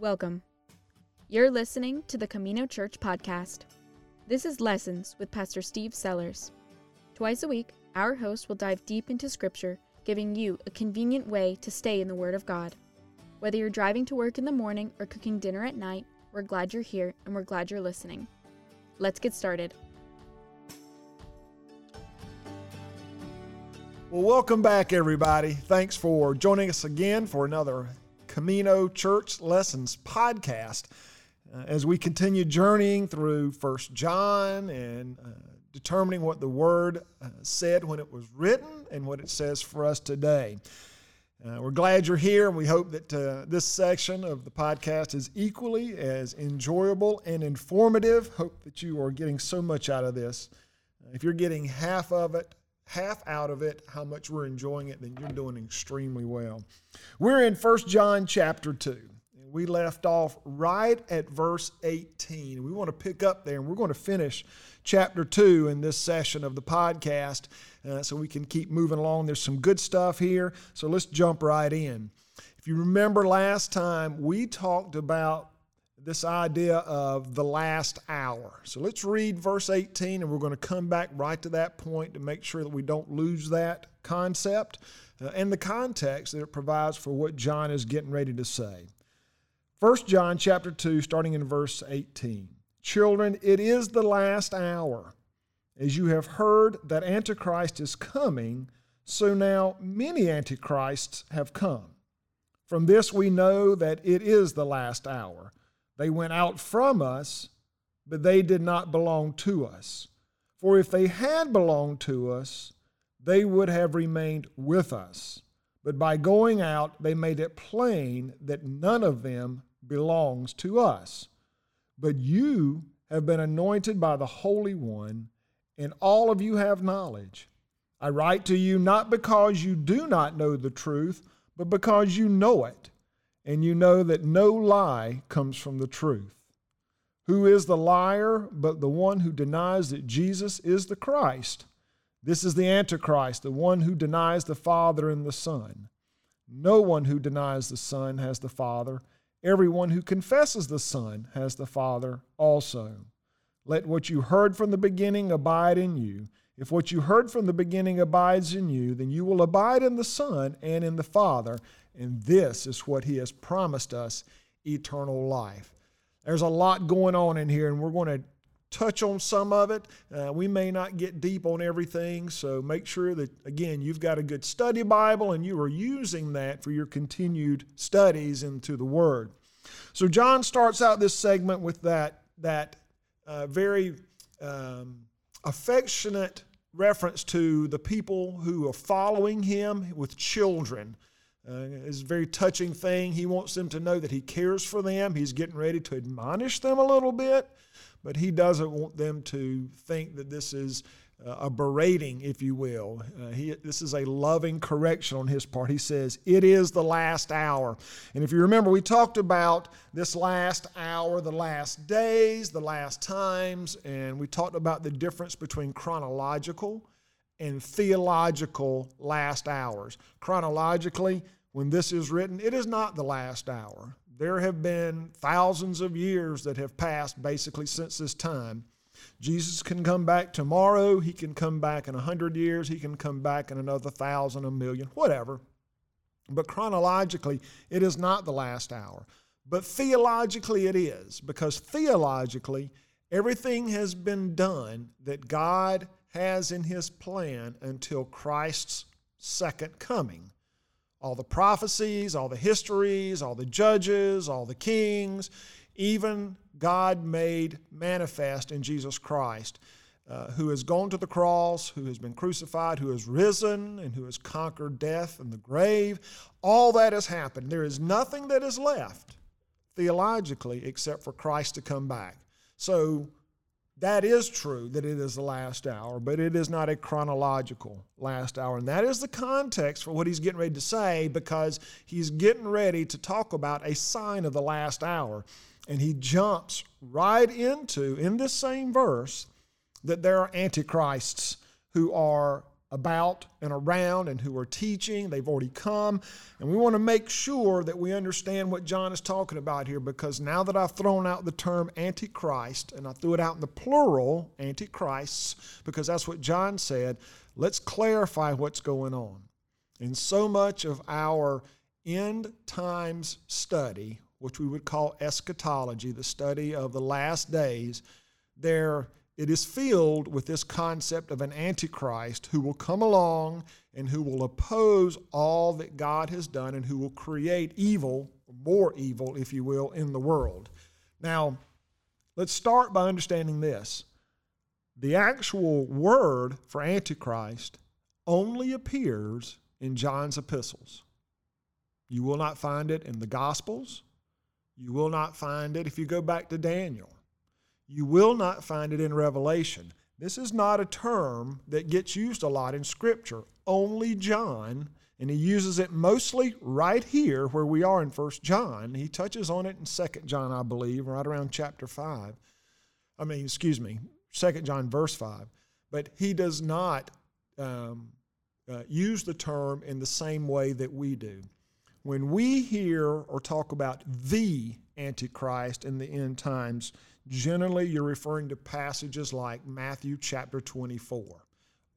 Welcome. You're listening to the Camino Church podcast. This is Lessons with Pastor Steve Sellers. Twice a week, our host will dive deep into Scripture, giving you a convenient way to stay in the Word of God. Whether you're driving to work in the morning or cooking dinner at night, we're glad you're here and we're glad you're listening. Let's get started. Well, welcome back, everybody. Thanks for joining us again for another Camino Church Lessons podcast. Uh, as we continue journeying through First John and uh, determining what the Word uh, said when it was written and what it says for us today. Uh, we're glad you're here, and we hope that uh, this section of the podcast is equally as enjoyable and informative. Hope that you are getting so much out of this. If you're getting half of it, half out of it, how much we're enjoying it, then you're doing extremely well. We're in First John chapter 2. And we left off right at verse 18. We want to pick up there and we're going to finish chapter 2 in this session of the podcast uh, so we can keep moving along. There's some good stuff here, so let's jump right in. If you remember last time, we talked about this idea of the last hour. So let's read verse 18, and we're going to come back right to that point to make sure that we don't lose that concept uh, and the context that it provides for what John is getting ready to say. 1 John chapter 2, starting in verse 18. Children, it is the last hour. As you have heard that Antichrist is coming, so now many Antichrists have come. From this we know that it is the last hour. They went out from us, but they did not belong to us. For if they had belonged to us, they would have remained with us. But by going out, they made it plain that none of them belongs to us. But you have been anointed by the Holy One, and all of you have knowledge. I write to you not because you do not know the truth, but because you know it and you know that no lie comes from the truth. Who is the liar but the one who denies that Jesus is the Christ? This is the Antichrist, the one who denies the Father and the Son. No one who denies the Son has the Father. Everyone who confesses the Son has the Father also. Let what you heard from the beginning abide in you. If what you heard from the beginning abides in you, then you will abide in the Son and in the Father. And this is what he has promised us eternal life. There's a lot going on in here, and we're going to touch on some of it. Uh, we may not get deep on everything, so make sure that, again, you've got a good study Bible and you are using that for your continued studies into the Word. So, John starts out this segment with that, that uh, very um, affectionate reference to the people who are following him with children. Uh, it's a very touching thing. He wants them to know that he cares for them. He's getting ready to admonish them a little bit, but he doesn't want them to think that this is uh, a berating, if you will. Uh, he, this is a loving correction on his part. He says, It is the last hour. And if you remember, we talked about this last hour, the last days, the last times, and we talked about the difference between chronological and theological last hours. Chronologically, when this is written, it is not the last hour. There have been thousands of years that have passed basically since this time. Jesus can come back tomorrow. He can come back in a hundred years. He can come back in another thousand, a million, whatever. But chronologically, it is not the last hour. But theologically, it is, because theologically, everything has been done that God has in His plan until Christ's second coming all the prophecies, all the histories, all the judges, all the kings, even God made manifest in Jesus Christ, uh, who has gone to the cross, who has been crucified, who has risen, and who has conquered death and the grave. All that has happened. There is nothing that is left theologically except for Christ to come back. So that is true that it is the last hour, but it is not a chronological last hour. And that is the context for what he's getting ready to say because he's getting ready to talk about a sign of the last hour. And he jumps right into, in this same verse, that there are antichrists who are about and around and who are teaching. They've already come. And we want to make sure that we understand what John is talking about here because now that I've thrown out the term Antichrist and I threw it out in the plural, Antichrists, because that's what John said, let's clarify what's going on. In so much of our end times study, which we would call eschatology, the study of the last days, there it is filled with this concept of an antichrist who will come along and who will oppose all that God has done and who will create evil, more evil, if you will, in the world. Now, let's start by understanding this. The actual word for antichrist only appears in John's epistles. You will not find it in the Gospels. You will not find it if you go back to Daniel. You will not find it in Revelation. This is not a term that gets used a lot in Scripture. Only John, and he uses it mostly right here where we are in First John. He touches on it in Second John, I believe, right around chapter 5. I mean, excuse me, Second John, verse 5. But he does not um, uh, use the term in the same way that we do. When we hear or talk about the Antichrist in the end times, Generally, you're referring to passages like Matthew chapter 24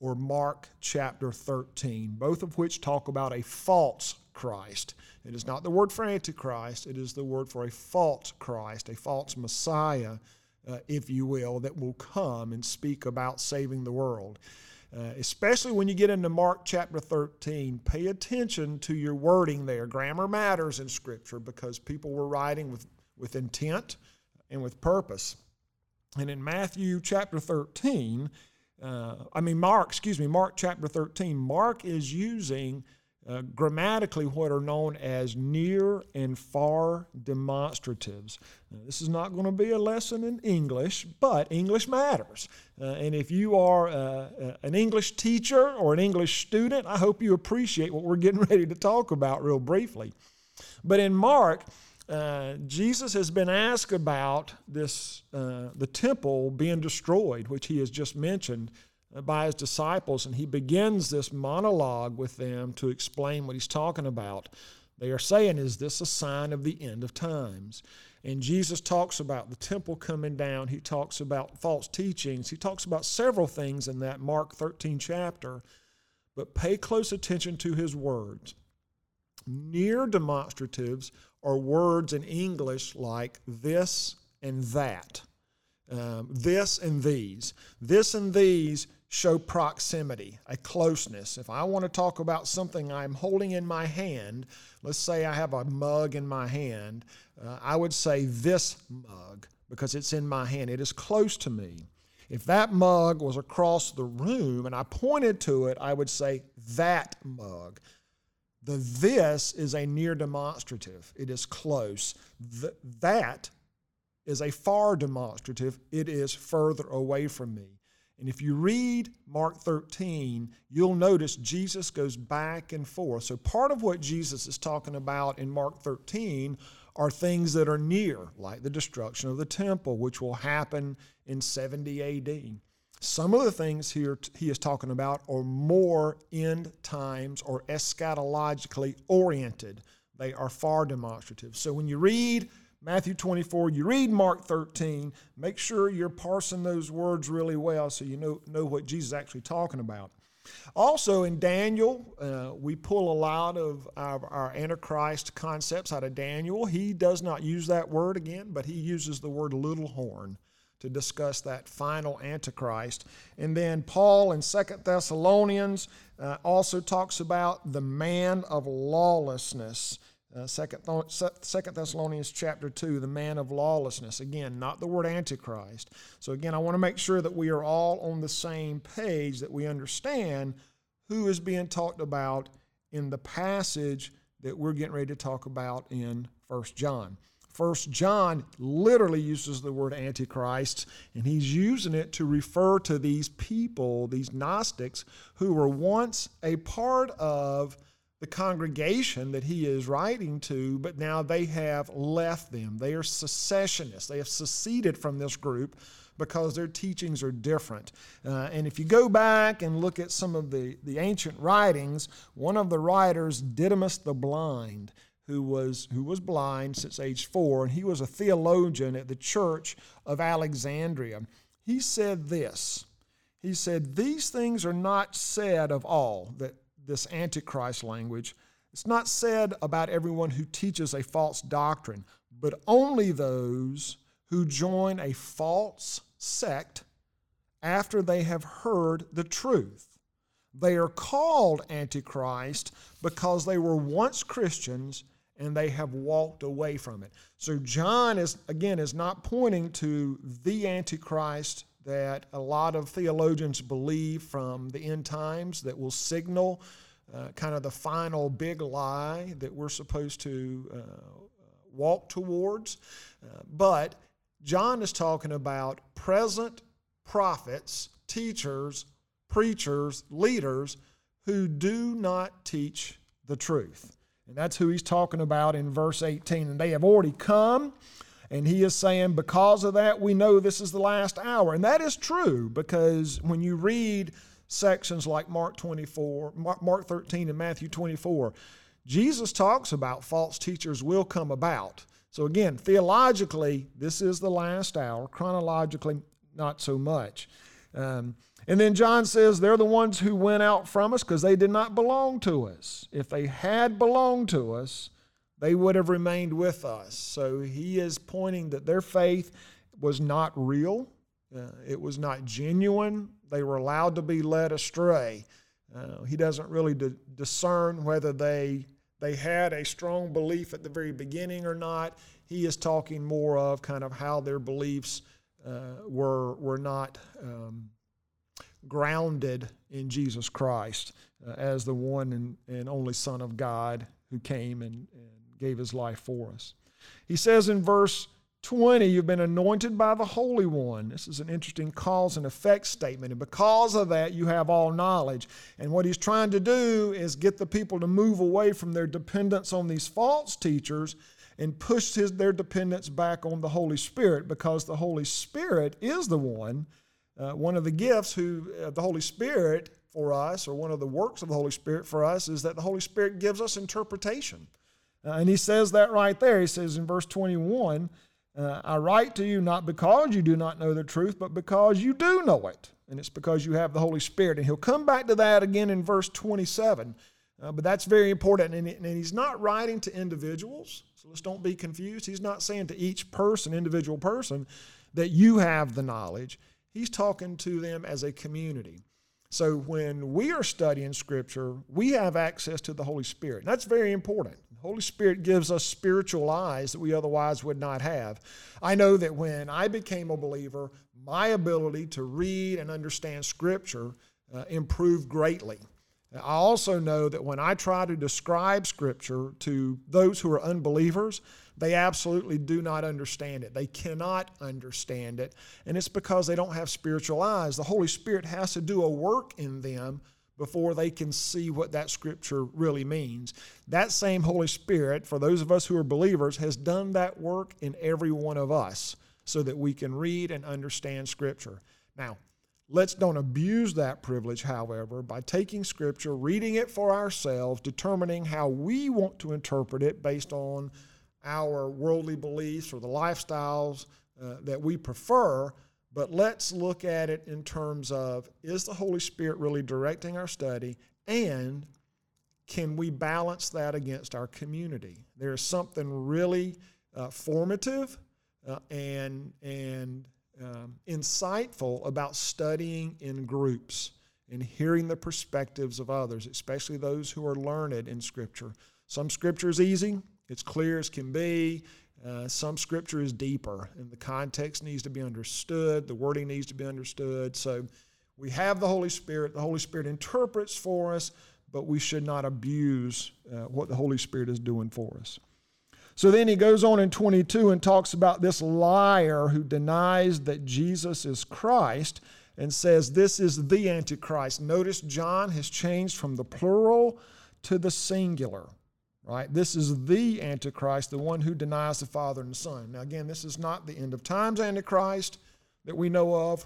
or Mark chapter 13, both of which talk about a false Christ. It is not the word for Antichrist, it is the word for a false Christ, a false Messiah, uh, if you will, that will come and speak about saving the world. Uh, especially when you get into Mark chapter 13, pay attention to your wording there. Grammar matters in Scripture because people were writing with, with intent and with purpose. And in Matthew chapter 13, uh, I mean, Mark, excuse me, Mark chapter 13, Mark is using uh, grammatically what are known as near and far demonstratives. Now, this is not going to be a lesson in English, but English matters. Uh, and if you are uh, uh, an English teacher or an English student, I hope you appreciate what we're getting ready to talk about real briefly. But in Mark, uh, Jesus has been asked about this, uh, the temple being destroyed, which he has just mentioned uh, by his disciples, and he begins this monologue with them to explain what he's talking about. They are saying, Is this a sign of the end of times? And Jesus talks about the temple coming down. He talks about false teachings. He talks about several things in that Mark 13 chapter. But pay close attention to his words. Near demonstratives are words in English like this and that, um, this and these. This and these show proximity, a closeness. If I want to talk about something I'm holding in my hand, let's say I have a mug in my hand, uh, I would say this mug because it's in my hand. It is close to me. If that mug was across the room and I pointed to it, I would say that mug. The this is a near demonstrative, it is close. The, that is a far demonstrative, it is further away from me. And if you read Mark 13, you'll notice Jesus goes back and forth. So, part of what Jesus is talking about in Mark 13 are things that are near, like the destruction of the temple, which will happen in 70 AD. Some of the things here he is talking about are more end times or eschatologically oriented. They are far demonstrative. So when you read Matthew 24, you read Mark 13, make sure you're parsing those words really well so you know, know what Jesus is actually talking about. Also, in Daniel, uh, we pull a lot of our, our, Antichrist concepts out of Daniel. He does not use that word again, but he uses the word little horn to discuss that final Antichrist. And then Paul in Second Thessalonians uh, also talks about the man of lawlessness. Uh, Second, Thessalonians chapter 2, the man of lawlessness. Again, not the word Antichrist. So, again, I want to make sure that we are all on the same page, that we understand who is being talked about in the passage that we're getting ready to talk about in First John. First John literally uses the word antichrist, and he's using it to refer to these people, these Gnostics, who were once a part of the congregation that he is writing to, but now they have left them. They are secessionists. They have seceded from this group because their teachings are different. Uh, and if you go back and look at some of the, the ancient writings, one of the writers, Didymus the Blind, who was, who was blind since age four, and he was a theologian at the church of Alexandria, he said this. He said, These things are not said of all, that this Antichrist language, it's not said about everyone who teaches a false doctrine, but only those who join a false sect after they have heard the truth. They are called Antichrist because they were once Christians and they have walked away from it. So John is again is not pointing to the Antichrist that a lot of theologians believe from the end times that will signal uh, kind of the final big lie that we're supposed to uh, walk towards. Uh, but John is talking about present prophets, teachers, preachers, leaders who do not teach the truth. And that's who he's talking about in verse 18. And they have already come. And he is saying, because of that, we know this is the last hour. And that is true because when you read sections like Mark 24, Mark 13, and Matthew 24, Jesus talks about false teachers will come about. So again, theologically, this is the last hour. Chronologically, not so much. Um, and then John says they're the ones who went out from us because they did not belong to us. If they had belonged to us, they would have remained with us. So he is pointing that their faith was not real, uh, it was not genuine. They were allowed to be led astray. Uh, he doesn't really d- discern whether they they had a strong belief at the very beginning or not. He is talking more of kind of how their beliefs uh, were, were not um, grounded in Jesus Christ uh, as the one and, and only Son of God who came and, and gave his life for us. He says in verse 20, you've been anointed by the Holy One. This is an interesting cause and effect statement. And because of that, you have all knowledge. And what he's trying to do is get the people to move away from their dependence on these false teachers and push his, their dependence back on the Holy Spirit because the Holy Spirit is the one, uh, one of the gifts who uh, the Holy Spirit for us, or one of the works of the Holy Spirit for us, is that the Holy Spirit gives us interpretation. Uh, and he says that right there. He says in verse 21, uh, I write to you not because you do not know the truth, but because you do know it. And it's because you have the Holy Spirit. And he'll come back to that again in verse 27. Uh, but that's very important. And, and he's not writing to individuals. So let's don't be confused. He's not saying to each person, individual person, that you have the knowledge. He's talking to them as a community. So when we are studying Scripture, we have access to the Holy Spirit. And That's very important. The Holy Spirit gives us spiritual eyes that we otherwise would not have. I know that when I became a believer, my ability to read and understand Scripture uh, improved greatly. I also know that when I try to describe Scripture to those who are unbelievers, they absolutely do not understand it. They cannot understand it. And it's because they don't have spiritual eyes. The Holy Spirit has to do a work in them before they can see what that scripture really means. That same Holy Spirit, for those of us who are believers, has done that work in every one of us so that we can read and understand scripture. Now, let's don't abuse that privilege, however, by taking scripture, reading it for ourselves, determining how we want to interpret it based on our worldly beliefs or the lifestyles uh, that we prefer but let's look at it in terms of is the Holy Spirit really directing our study and can we balance that against our community? There's something really uh, formative uh, and, and um, insightful about studying in groups and hearing the perspectives of others, especially those who are learned in Scripture. Some Scripture is easy, it's clear as can be. Uh, some scripture is deeper, and the context needs to be understood, the wording needs to be understood. So we have the Holy Spirit. The Holy Spirit interprets for us, but we should not abuse uh, what the Holy Spirit is doing for us. So then he goes on in 22 and talks about this liar who denies that Jesus is Christ and says this is the Antichrist. Notice John has changed from the plural to the singular. Right? This is the Antichrist, the one who denies the Father and the Son. Now, again, this is not the end of times Antichrist that we know of.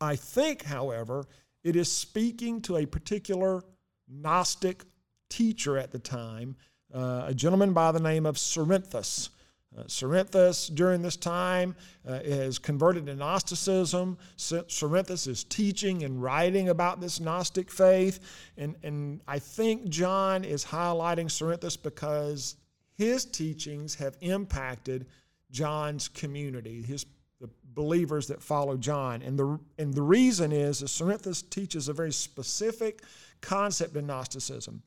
I think, however, it is speaking to a particular Gnostic teacher at the time, uh, a gentleman by the name of Cerinthus. Uh, Cerinthus, during this time, uh, is converted to Gnosticism. Cerinthus is teaching and writing about this Gnostic faith. And, and I think John is highlighting Cerinthus because his teachings have impacted John's community, his the believers that follow John. And the, and the reason is that Cerinthus teaches a very specific concept in Gnosticism.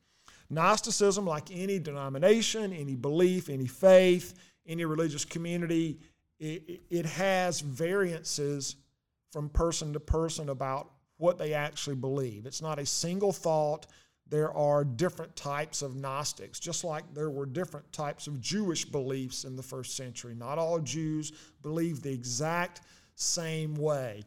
Gnosticism, like any denomination, any belief, any faith, any religious community, it, it has variances from person to person about what they actually believe. It's not a single thought. There are different types of Gnostics, just like there were different types of Jewish beliefs in the first century. Not all Jews believe the exact same way.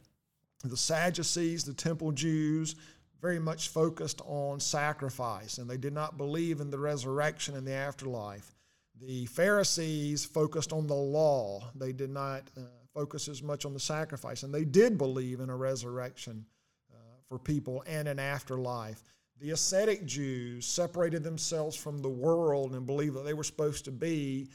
The Sadducees, the temple Jews, very much focused on sacrifice, and they did not believe in the resurrection and the afterlife. The Pharisees focused on the law. They did not uh, focus as much on the sacrifice, and they did believe in a resurrection uh, for people and an afterlife. The ascetic Jews separated themselves from the world and believed that they were supposed to be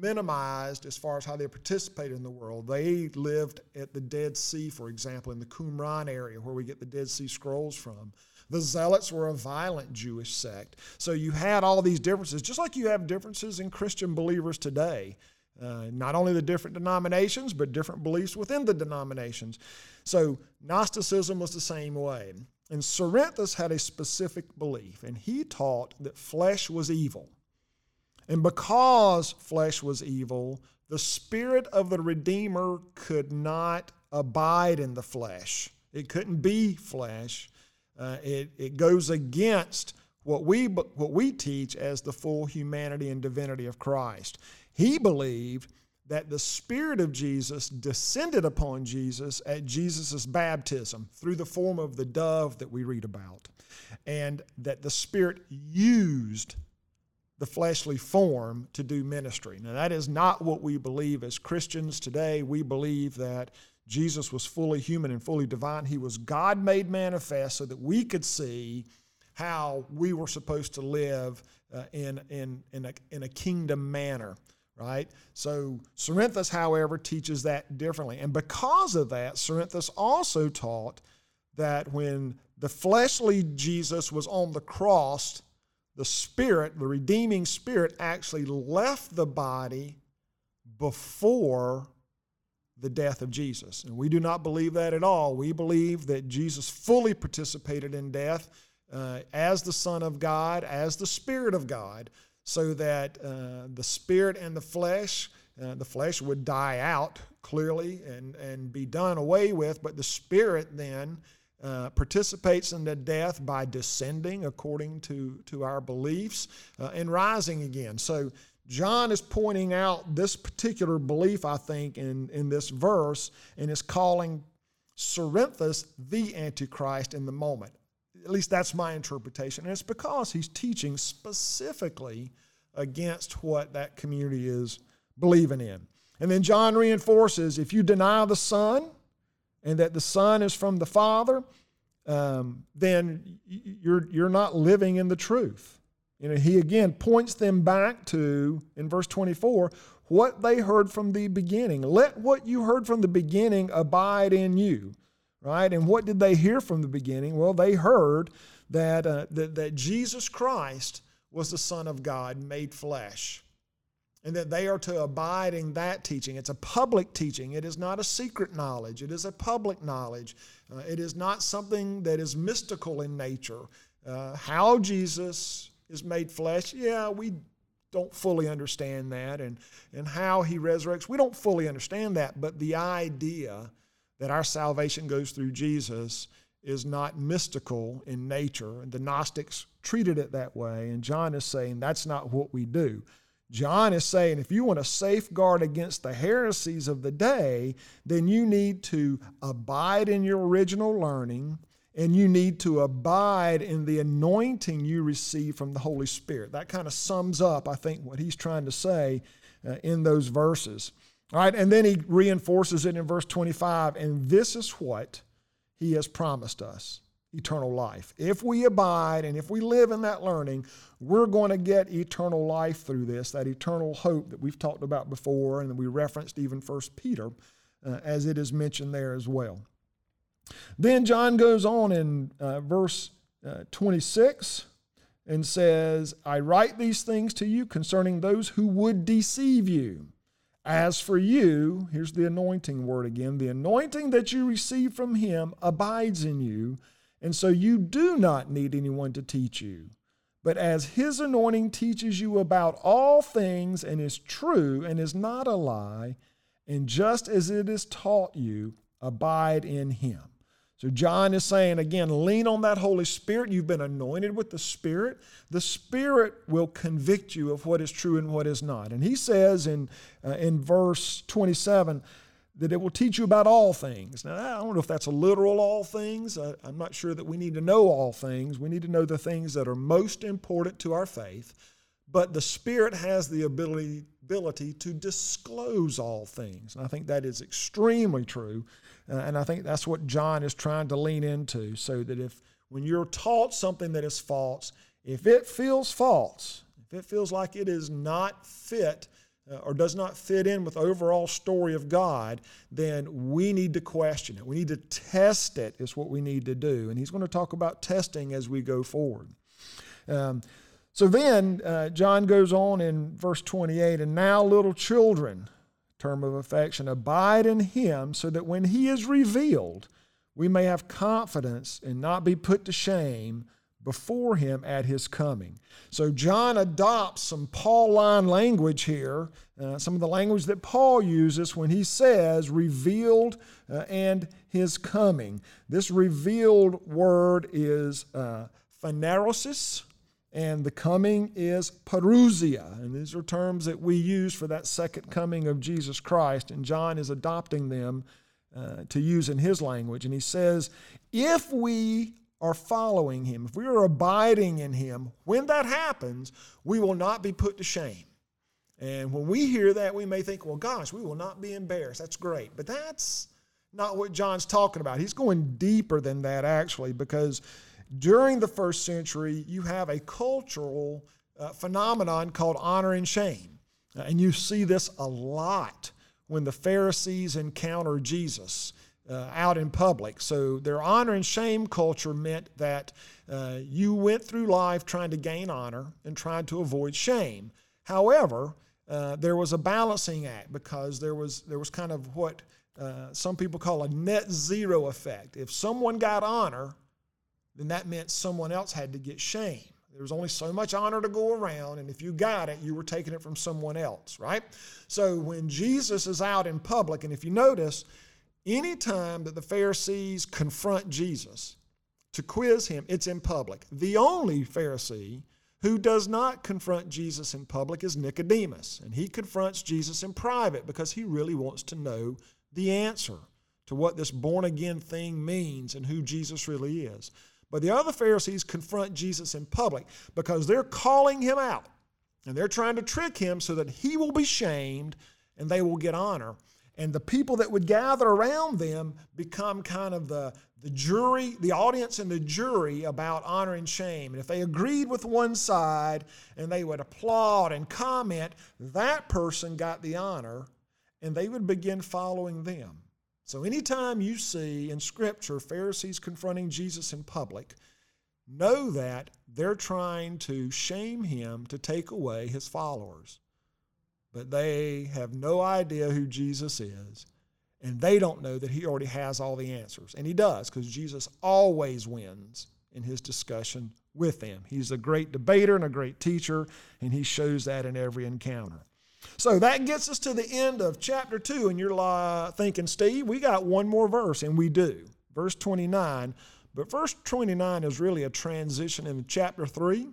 minimized as far as how they participated in the world. They lived at the Dead Sea, for example, in the Qumran area where we get the Dead Sea Scrolls from. The Zealots were a violent Jewish sect. So you had all these differences, just like you have differences in Christian believers today. Uh, not only the different denominations, but different beliefs within the denominations. So Gnosticism was the same way. And Cerinthus had a specific belief, and he taught that flesh was evil. And because flesh was evil, the spirit of the Redeemer could not abide in the flesh. It couldn't be flesh. Uh, it, it goes against what we, what we teach as the full humanity and divinity of Christ. He believed that the Spirit of Jesus descended upon Jesus at Jesus' baptism through the form of the dove that we read about, and that the Spirit used the fleshly form to do ministry. Now, that is not what we believe as Christians today. We believe that Jesus was fully human and fully divine. He was God made manifest so that we could see how we were supposed to live uh, in, in, in, a, in a kingdom manner, right? So, Cerinthus, however, teaches that differently. And because of that, Cerinthus also taught that when the fleshly Jesus was on the cross, the Spirit, the redeeming Spirit, actually left the body before the death of Jesus. And we do not believe that at all. We believe that Jesus fully participated in death uh, as the Son of God, as the Spirit of God, so that uh, the Spirit and the flesh, uh, the flesh would die out clearly and, and be done away with, but the Spirit then uh, participates in the death by descending according to, to our beliefs uh, and rising again. So, John is pointing out this particular belief, I think, in, in this verse, and is calling Cerinthus the Antichrist in the moment. At least that's my interpretation. And it's because he's teaching specifically against what that community is believing in. And then John reinforces if you deny the Son, and that the Son is from the Father, um, then you're, you're not living in the truth. You know, he again points them back to, in verse 24, what they heard from the beginning. Let what you heard from the beginning abide in you, right? And what did they hear from the beginning? Well, they heard that, uh, that, that Jesus Christ was the Son of God made flesh and that they are to abide in that teaching. It's a public teaching, it is not a secret knowledge, it is a public knowledge. Uh, it is not something that is mystical in nature. Uh, how Jesus is made flesh, yeah, we don't fully understand that, and, and how he resurrects, we don't fully understand that, but the idea that our salvation goes through Jesus is not mystical in nature. And the Gnostics treated it that way, and John is saying that's not what we do. John is saying if you want to safeguard against the heresies of the day, then you need to abide in your original learning and you need to abide in the anointing you receive from the Holy Spirit. That kind of sums up, I think, what he's trying to say uh, in those verses. All right, and then he reinforces it in verse 25, and this is what he has promised us eternal life. If we abide and if we live in that learning, we're going to get eternal life through this, that eternal hope that we've talked about before, and we referenced even First Peter uh, as it is mentioned there as well. Then John goes on in uh, verse uh, 26 and says, I write these things to you concerning those who would deceive you. As for you, here's the anointing word again the anointing that you receive from him abides in you, and so you do not need anyone to teach you. But as his anointing teaches you about all things and is true and is not a lie, and just as it is taught you, abide in him. So, John is saying again, lean on that Holy Spirit. You've been anointed with the Spirit. The Spirit will convict you of what is true and what is not. And he says in, uh, in verse 27 that it will teach you about all things. Now, I don't know if that's a literal all things. I, I'm not sure that we need to know all things. We need to know the things that are most important to our faith. But the Spirit has the ability, ability to disclose all things. And I think that is extremely true uh, and I think that's what John is trying to lean into so that if when you're taught something that is false, if it feels false, if it feels like it is not fit uh, or does not fit in with overall story of God, then we need to question it. We need to test it, is what we need to do. And he's going to talk about testing as we go forward. Um, so then uh, John goes on in verse 28 and now, little children, term of affection, abide in him so that when he is revealed, we may have confidence and not be put to shame before him at his coming. So John adopts some Pauline language here, uh, some of the language that Paul uses when he says revealed uh, and his coming. This revealed word is uh, phanerosis, and the coming is parousia. And these are terms that we use for that second coming of Jesus Christ. And John is adopting them uh, to use in his language. And he says, if we are following him, if we are abiding in him, when that happens, we will not be put to shame. And when we hear that, we may think, well, gosh, we will not be embarrassed. That's great. But that's not what John's talking about. He's going deeper than that, actually, because during the first century, you have a cultural uh, phenomenon called honor and shame. Uh, and you see this a lot when the Pharisees encounter Jesus uh, out in public. So their honor and shame culture meant that uh, you went through life trying to gain honor and trying to avoid shame. However, uh, there was a balancing act because there was there was kind of what uh, some people call a net zero effect. If someone got honor, then that meant someone else had to get shame. There was only so much honor to go around, and if you got it, you were taking it from someone else, right? So when Jesus is out in public, and if you notice, anytime that the Pharisees confront Jesus to quiz him, it's in public. The only Pharisee who does not confront Jesus in public is Nicodemus, and he confronts Jesus in private because he really wants to know the answer to what this born again thing means and who Jesus really is. But the other Pharisees confront Jesus in public because they're calling him out and they're trying to trick him so that he will be shamed and they will get honor. And the people that would gather around them become kind of the, the jury, the audience and the jury about honor and shame. And if they agreed with one side and they would applaud and comment, that person got the honor and they would begin following them. So, anytime you see in Scripture Pharisees confronting Jesus in public, know that they're trying to shame him to take away his followers. But they have no idea who Jesus is, and they don't know that he already has all the answers. And he does, because Jesus always wins in his discussion with them. He's a great debater and a great teacher, and he shows that in every encounter. So that gets us to the end of chapter 2, and you're thinking, Steve, we got one more verse, and we do. Verse 29. But verse 29 is really a transition into chapter 3,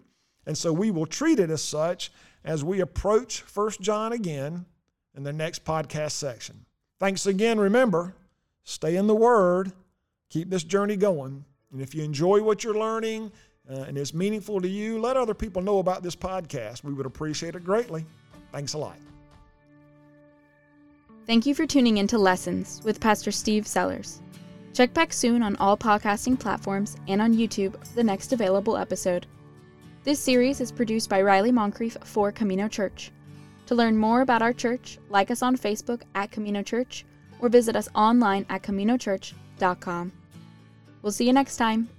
and so we will treat it as such as we approach 1 John again in the next podcast section. Thanks again. Remember, stay in the Word, keep this journey going, And if you enjoy what you're learning uh, and it's meaningful to you, let other people know about this podcast. We would appreciate it greatly. Thanks a lot. Thank you for tuning in to Lessons with Pastor Steve Sellers. Check back soon on all podcasting platforms and on YouTube for the next available episode. This series is produced by Riley Moncrief for Camino Church. To learn more about our church, like us on Facebook at Camino Church or visit us online at CaminoChurch.com. We'll see you next time.